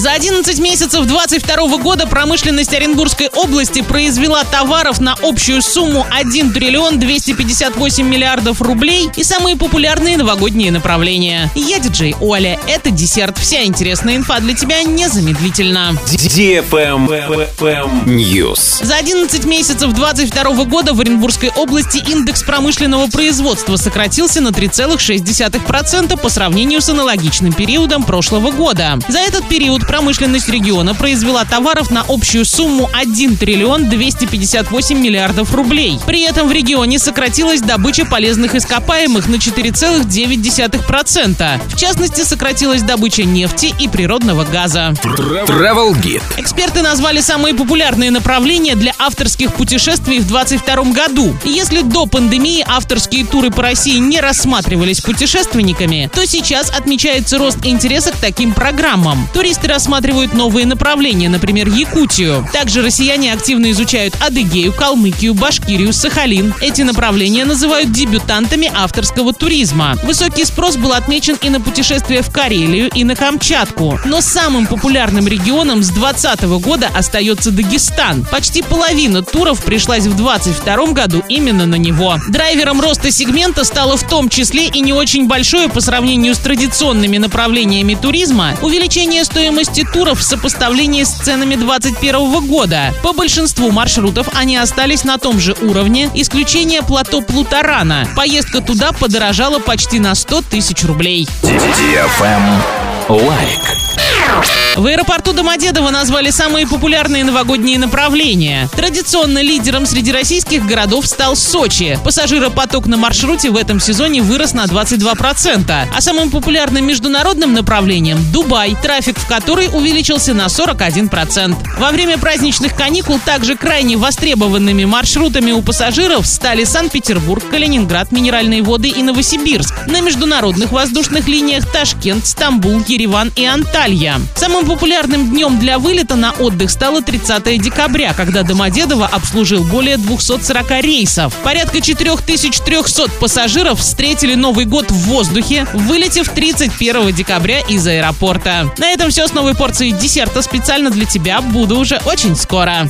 За 11 месяцев 2022 года промышленность Оренбургской области произвела товаров на общую сумму 1 триллион 258 миллиардов рублей и самые популярные новогодние направления. Я диджей Оля. Это десерт. Вся интересная инфа для тебя незамедлительно. News. За 11 месяцев 2022 года в Оренбургской области индекс промышленного производства сократился на 3,6% по сравнению с аналогичным периодом прошлого года. За этот период промышленность региона произвела товаров на общую сумму 1 триллион 258 миллиардов рублей. При этом в регионе сократилась добыча полезных ископаемых на 4,9%. В частности, сократилась добыча нефти и природного газа. Travel Guide. Эксперты назвали самые популярные направления для авторских путешествий в 2022 году. Если до пандемии авторские туры по России не рассматривались путешественниками, то сейчас отмечается рост интереса к таким программам. Туристы рассматривают новые направления, например, Якутию. Также россияне активно изучают Адыгею, Калмыкию, Башкирию, Сахалин. Эти направления называют дебютантами авторского туризма. Высокий спрос был отмечен и на путешествия в Карелию, и на Камчатку. Но самым популярным регионом с 2020 года остается Дагестан. Почти половина туров пришлась в 2022 году именно на него. Драйвером роста сегмента стало в том числе и не очень большое по сравнению с традиционными направлениями туризма увеличение стоимости туров в сопоставлении с ценами 2021 года. По большинству маршрутов они остались на том же уровне, исключение плато Путорана. Поездка туда подорожала почти на 100 тысяч рублей. Лайк. В аэропорту Домодедово назвали самые популярные новогодние направления. Традиционно лидером среди российских городов стал Сочи. Пассажиропоток на маршруте в этом сезоне вырос на 22%. А самым популярным международным направлением – Дубай, трафик в который увеличился на 41%. Во время праздничных каникул также крайне востребованными маршрутами у пассажиров стали Санкт-Петербург, Калининград, Минеральные воды и Новосибирск. На международных воздушных линиях Ташкент, Стамбул, Ереван и Анталья. Самым популярным днем для вылета на отдых стало 30 декабря, когда Домодедово обслужил более 240 рейсов. Порядка 4300 пассажиров встретили Новый год в воздухе, вылетев 31 декабря из аэропорта. На этом все с новой порцией десерта специально для тебя. Буду уже очень скоро.